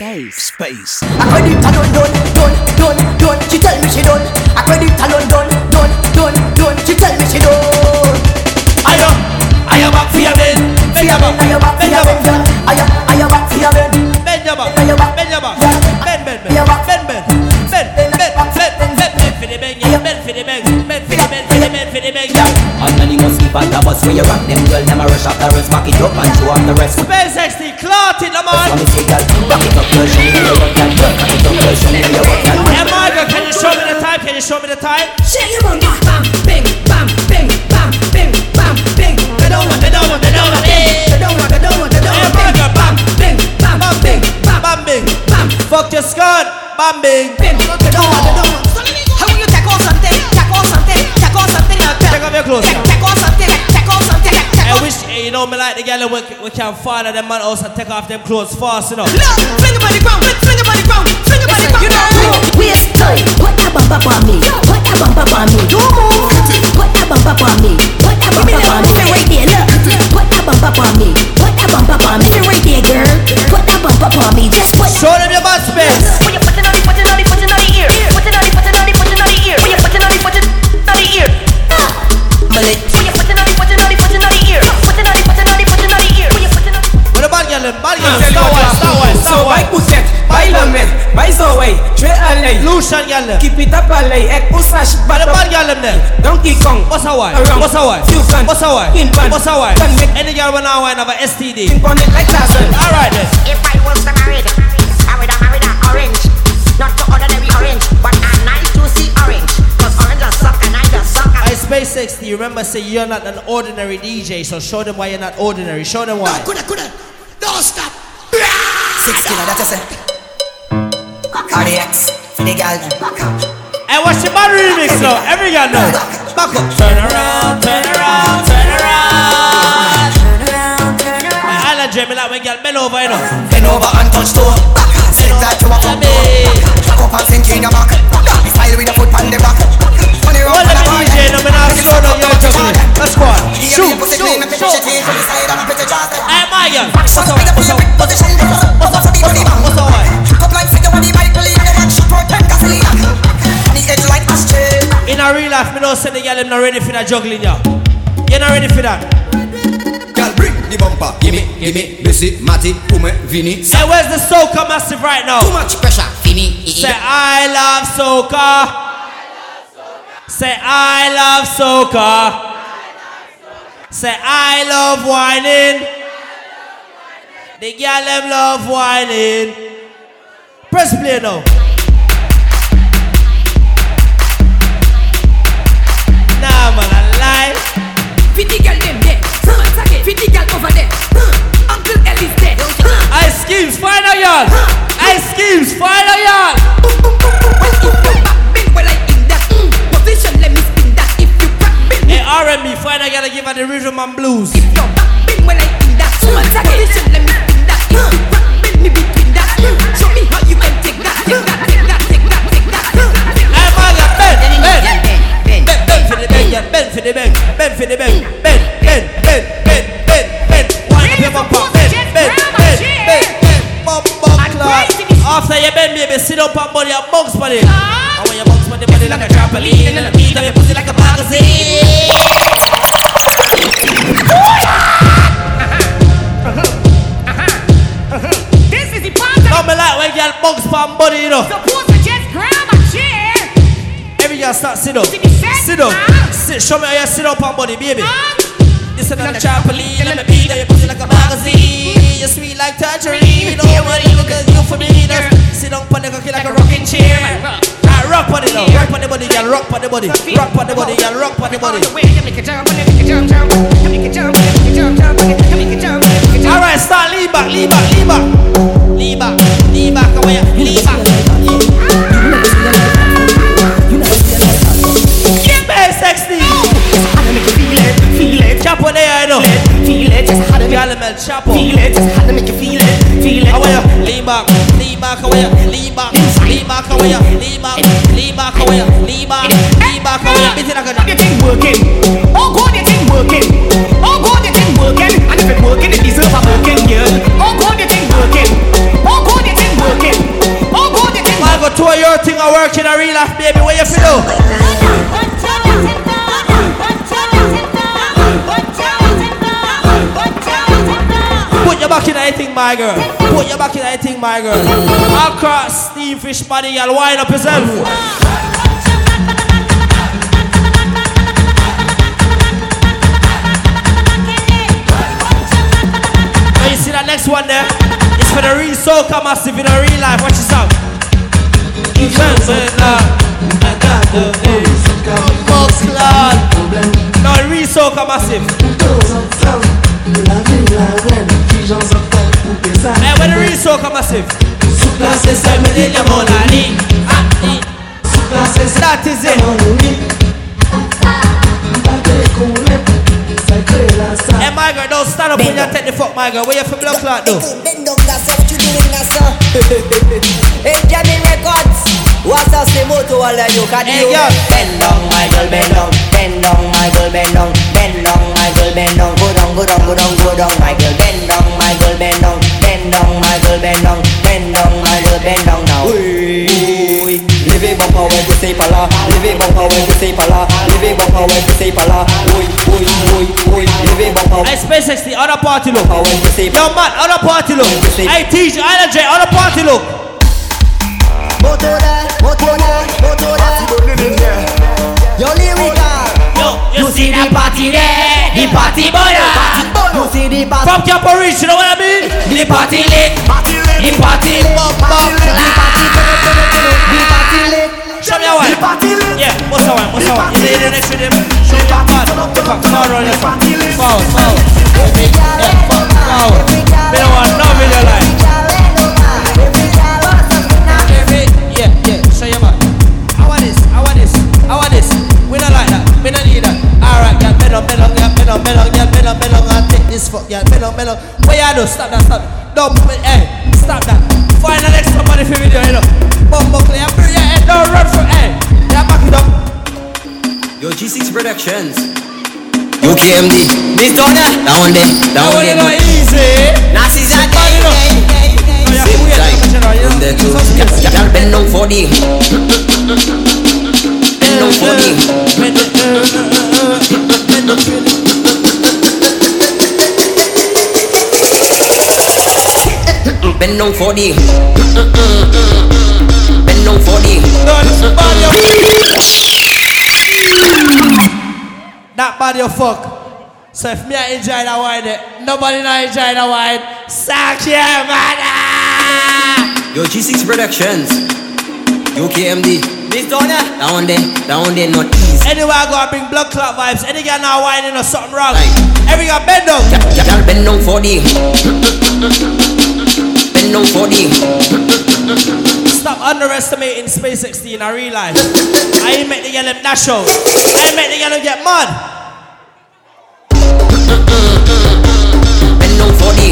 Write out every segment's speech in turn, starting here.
Space. Space. I credit alone done, done, done, done. She tell me she done. I credit alone done, done, done, done. She tell me she done. I am, I am back for your bed. Bend your back, Are you back for bend your your bed? back, Are you, are you back for your bed? bend your back, Bend your back. bend your back, Yeah. bend, bend, Bend your back. bend, bend, bend, bend, bend, bend, bend, bend, bend for the bend, yeah, bend for the bend, bend for the bend, for the bend, for the bend, yeah. Anonymous keep on the bus where you rock them girl Them a rush off the rest Back it up and show off the rest SpaceXDee, clot it, the That's why me say girl Back it up girl Show me how you work that girl Back it up girl Show me how you work that Hey, Margaret, can you show me the time? Can you show me the time? We, we can follow them man also take off them clothes fast, enough. Look, fling your body ground. Fling your body ground. Fling your body ground. You know. Waist tight. Put that bump up on me. Put that bump up on me. Don't move. Put that bump up on me. Put that bump up on me. Right there, look. Around. What's a wine? Fusion. What's a wine? In pan. What's a wine? Can make- Any girl when I wine have a STD. Think on it like Tarzan All right then. If I was the married, I would have married an orange. Not the ordinary orange, but a nice juicy orange. Cause orange just suck and I just suck. I Space 60, remember say you're not an ordinary DJ, so show them why you're not ordinary. Show them why. Coulda, coulda. Don't stop. Six killer that you say RDX For the girl them Hey, watch the bad remix now. Every girl know. Back up. Turn around, turn around, turn around. Hey, I like Jamie like when girl bend over, you know. Bend over and touch toe Sit that to a fuck Back up and sink in your back Style with a foot on the back Funny round Hold on the the bar DJ, no, me not slow down your juggling. Let's go on. Shoot, shoot, shoot. Hey, my girl. What's up, not ready for that juggling, yeah. You're not ready for that? Girl, bring the bumper. Gimme, gimme, Bessie, Matty, Ume, Vinny. Say, where's the soca massive right now? Too much pressure. Fini. Say I love soca. Say I love soca. Say I love whining. The girl them love whining. Press play now. nah, man, I lie. Fifty girl them there, huh. fifty girl over there. Huh. Uncle L is there. Ice schemes, final y'all. Huh. Ice schemes, final y'all. Hey, R&B, final gotta give her the rhythm and blues. If you're back, when I in that, so much Position, let me in that. Bend, for the bend, bend for the bend, bend, bend, bend, bend, bend, bend. Wind up your bumper, bend, bend, bend, bend, bend, bum, bum, clap. After you bend, baby, sit up and body and bounce body. Ah. And when you bounce body, body like a trampoline, and the beat of your pussy like a magazine. This is the part Now me like when girl bounce pan body, you know. supposed Every start sit up, Sit, sit, sit up, ah. sit. Show me how you sit up on body, baby. Um, This is like a trampoline, and the beat of your pussy like a magazine. You're sweet like tangerine, oh my nigga, you for me. Sit on the cocky like a rocking chair. Ah, rock on it now, rock on the body, girl, rock on the body, rock on the body, girl, rock on the body. All right, start lean back, lean back, lean back, lean back, lean back, lean back. Calamel Chapel. Feel it, had to make you feel it, feel it. away. Lean back, lean back, away. Lean back, lean back, away. Lean back, lean back, away. Lean back, lean back, how are you? Bitch, I got working. Oh God, your thing working. Oh God, your thing working. And if it working, it deserves a working girl. Oh God, your thing working. Oh God, your thing working. Oh God, your working. I got two of your thing are working in real life, baby. Where you feel? Back in anything, my girl. Put your back in anything, my girl. Across steam fish body, y'all wind up yourself. Now you see that next one there? It's for the real soca massive in the real life. Watch this out. Got the Box lad. No, real soca massive. Hey, massive. That is it. Hey, my girl, don't stand up when you take the fuck, my girl. Where you from though? Hey, Records. What's up, say moto all you can. Bend down, my girl, bend down, bend down, my girl, bend down, bend down, my girl, bend down, go down, go down, go down, go down, my girl, bend my girl, bend down, bend down, my girl, bend down, bend down, my girl, bend down now. Ui, Levez bumper when vous say pala Levez bumper when vous say pala Levez bumper when vous say pala Ui, ui, ui, ui Levez bumper Hey, SpaceX, the other party look. when Yo, man, other party look. Hey, TJ, Island J, other party look. Motoda, motoda, motoda. Yo, lyrical. Yo, you see the party there? The party boy. You see the party. From Camp Reach, you know what I mean? The party lit. The party pop pop the party lit. Show me a one. Yeah, what's the one? What's the one? You see the next rhythm? Show me a man. Fuck, forward, run it. Forward, forward. Yeah, fuck, forward. Me don't want no video like. Up, bend up, yeah, bend up, bend up, and take this fuck, yeah, bend up, bend up. What you do? Stop that, stop. Don't, hey, stop that. Find the next somebody for video, you know. Bumbo clear, bring your head, don't run from, hey. Yeah, back it up. Yo, G6 Productions UKMD This down there That one there That I one want there it easy. Nasty that Somebody know. Oh, Same we time have to mention, you know. From there too Y'all bend down for the Bend down for the Bend it, bend up, bend it. Bend down for the Bend down for the No, this body of That body of fuck. So if me I enjoy that wine, eh, nobody not enjoy that wine. Suck your mother. Yo, G6 Productions UKMD This down there That one there That one there not Anyway, I go and bring blood clot vibes. Any girl now whining or something wrong. Right. Every girl bend down. Y'all bend down for the Bend down for the Stop underestimating Space 16 I realize. I ain't make the girl them dash out. I ain't make the girl them get mad. Bend down for the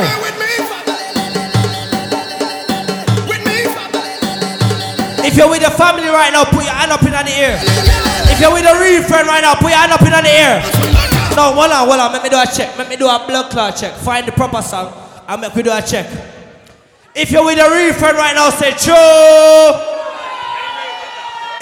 now? If you're with your family right now, put your hand up in the air. If you're with a real friend right now, put your hand up in the air. No, hold on, hold on. Let me do a check. Let me do a blood clot check. Find the proper song and make we do a check. If you're with a real friend right now, say true.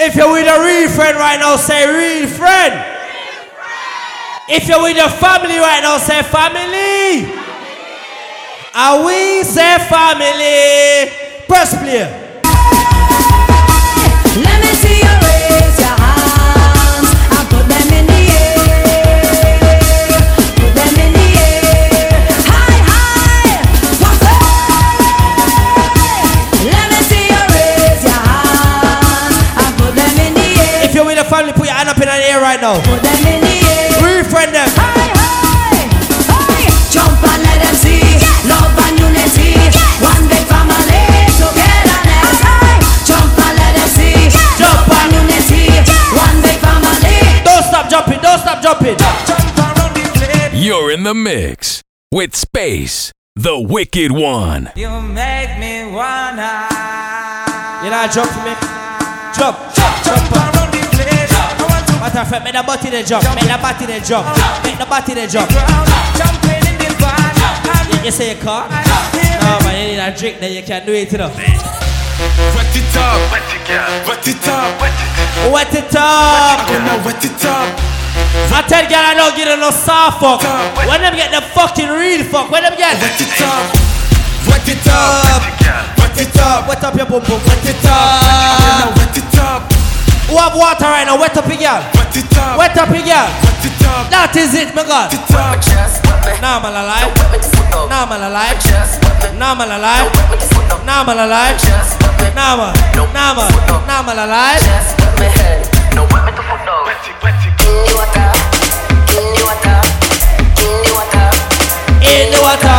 If you're with a real friend right now, say real friend. If you're with your family right now, say family. And we say family. Press play. Let me see you raise your hands and put them in the air. Put them in the air. High, high. What's up? Let me see you raise your hands and put them in the air. If you're with a family, put your hand up in the air right now. Put them in You're in the mix with Space, the Wicked One. You make me wanna. You know, jump for me. Jump, jump, jump. up. around the place. I want to What Matter of fact, make the body they jump. Make the body they jump. Make the body they jump. Jump. Jumping in the van. You, you say you can't? No, man, you need a drink, then you can do it, you know. Wet it up, wet it up, wet it up, Wet it up. Gonna wet it up. I tell girl I don't get no soft fuck. When them get the fucking real fuck, when them get Wet it up, wet it up, wet it up, wet up your bum bum, wet it up. wet it up, Who have water right now? Wet up your girl. wet it up, Wet up your girl. wet it up, That is it, my God. wet it up. Nah, man alive. Nah, man alive. Nah, man alive. Nah, man alive. Nah, man. Nah, man. Nah, man alive. In the water.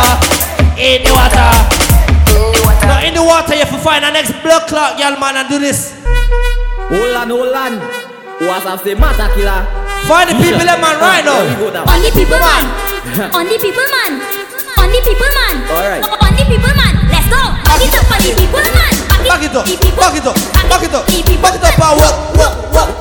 In the water. Now in the water, you have to find the next blood clot, girl, man, and do this. Hold on, hold on. What's up, say matter killer? Find the people, them, man, right There now. go. On the people man. On the people man. On the people man. Alright. On the people man. Let's go. Back it up on the people man. Back it up. the people- Back it up. Back it up. the people Back it up, man. and walk, walk, walk, walk,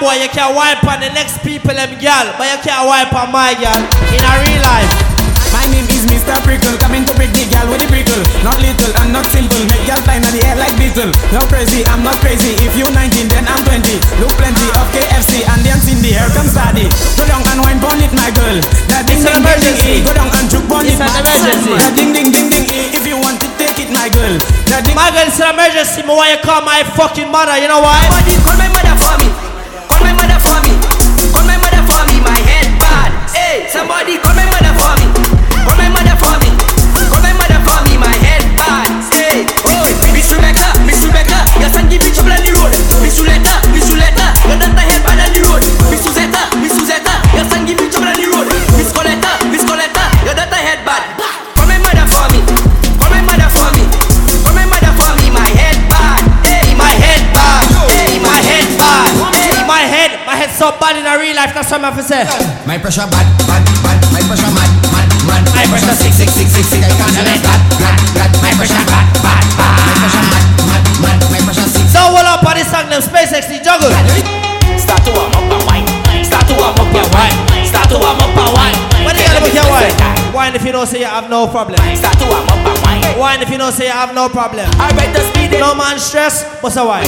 boy, you can't wipe on the next people, them girl, but you can't wipe on my girl in a real life. My name is Mr. Prickle, coming to break the gal with the prickle. Not little and not simple, make gal fly in the air like beetle. No crazy, I'm not crazy. If you 19, then I'm 20. Look plenty of KFC and dance in the air, come daddy. Go down and wine on it, my girl. That ding ding ding ding, emergency. Go down and juke on it, my emergency. That ding ding ding ding. If you want to take it, my girl. That ding. My girl, it's an emergency, me why you call my fucking mother, you know why? Somebody call my mother for me. Real life, that's what I'm to say. My pressure bad, bad, bad. My pressure mad, mad, mad. My pressure sick, sick, sick, sick, sick, I can't Glad, let glad, glad, glad. My pressure bad, bad, bad. My pressure mad, mad, mad. My pressure sick. So hold up on this song, them SpaceX, the juggle. Start to warm up and wine. Start to warm up your wine. Start to warm up and wine. When you gotta make your wine, wine if you don't say you have no problem. Start to warm up and wine. Wine if you don't say you have no problem. Alright, the speed. No man stress, what's a wine.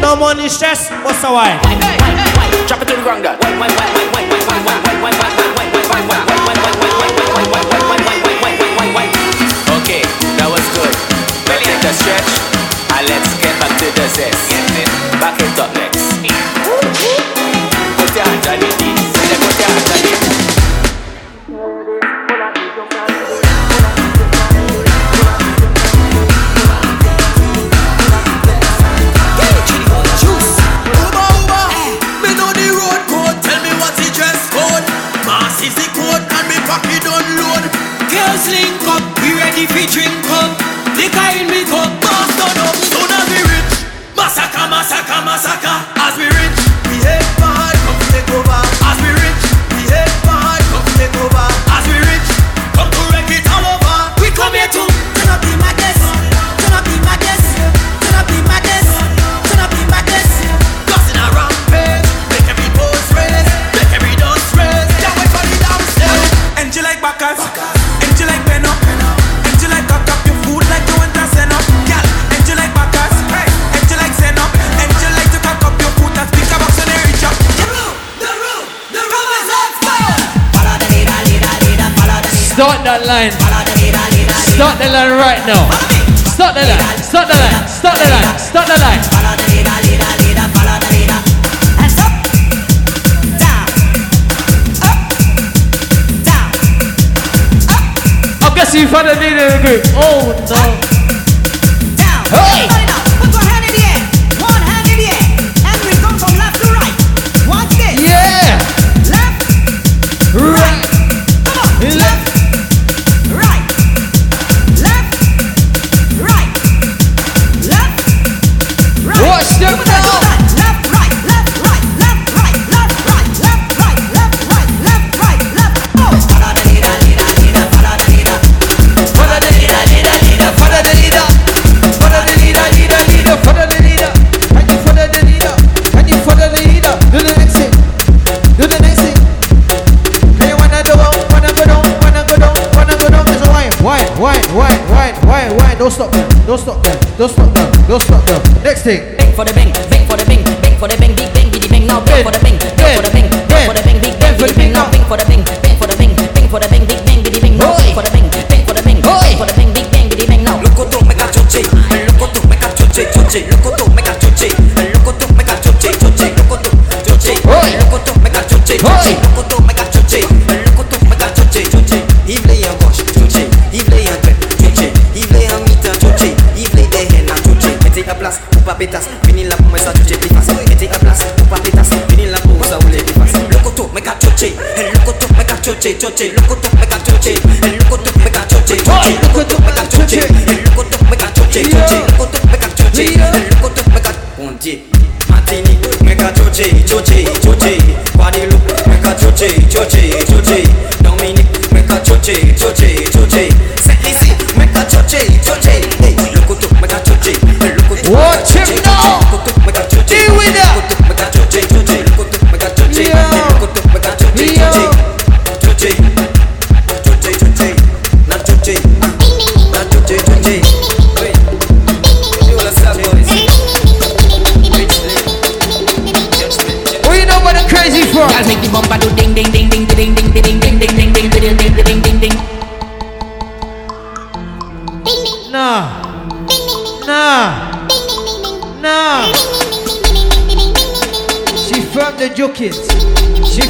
No money stress, what's a wine? Drop it to the ground. Okay, that was good. Let's at the stretch, and let's get back to the zest. Back it up next. Start that line. Start the line right now. Start the line. Start the line. Start the line. Start the line. Up, down, up, down, I'm guessing you found a leader in the group. Oh no. Don't stop now. Don't stop now. Next thing. Bang for the bang, bang plas, ou pa petas Vini la pou mwen sa choche pitas Ete a plas, ou pa petas Vini la pou sa oule pipas Lokoto a ka choche, el lokoto me ka choche Choche, lokoto me ka choche, el lokoto me ka choche Choche, lokoto me ka choche, el lokoto me ka choche Choche, lokoto me ka choche, el lokoto me ka Bon die, matini, me ka choche, choche, choche Guadeloupe, me a choche, choche, choche Dominique, me a choche, choche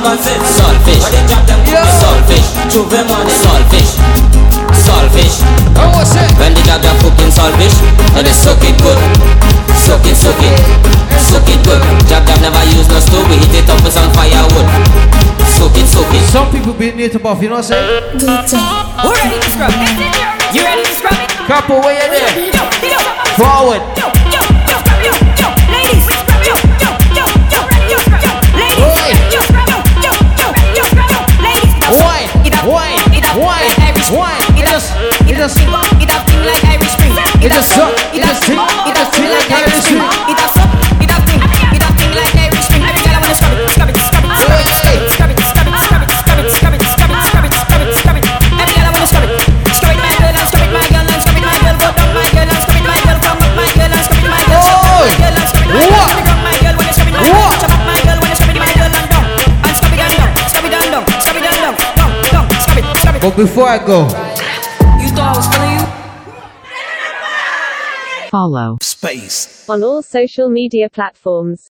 Saltfish. Saltfish. Saltfish. Saltfish. Saltfish. When the job you're cooking saltfish, and they suck it good. Suck it, suck it. Suck it good. Job job never use no stove, we heat it up with some firewood. Soak it, soak it. Some people be near to buff, you know what I'm saying? Who ready to scrub? You ready to scrub it? Couple, where you there? Yo, yo, Forward. Just- it it up, up, it up thing like Irish spring. It up, just suck, it it up, just sing, it it up thing sing like Irish spring. It up, suck, it up thing, it up thing like Irish spring. Every girl I wanna scrub it, scrub it, scrub it, scrub it, scrub it, scrub it, scrub it, scrub it, scrub it, scrub it, scrub it, scrub it, scrub it, scrub it. Every girl I wanna scrub it, scrub it, my girl, and scrub it, my girl, and scrub it, my girl, go down, my girl, and scrub it, my girl, come up, my girl, and scrub it, my girl, shut up, my girl, and scrub it, my girl, scrub it, down, my girl, you scrub it, my girl, chop up, my girl, you scrub it, my girl, and down, and scrub it, and down, scrub it, and down, scrub it, and down, down, down, scrub it, scrub it. But before I go, Follow Space. on all social media platforms.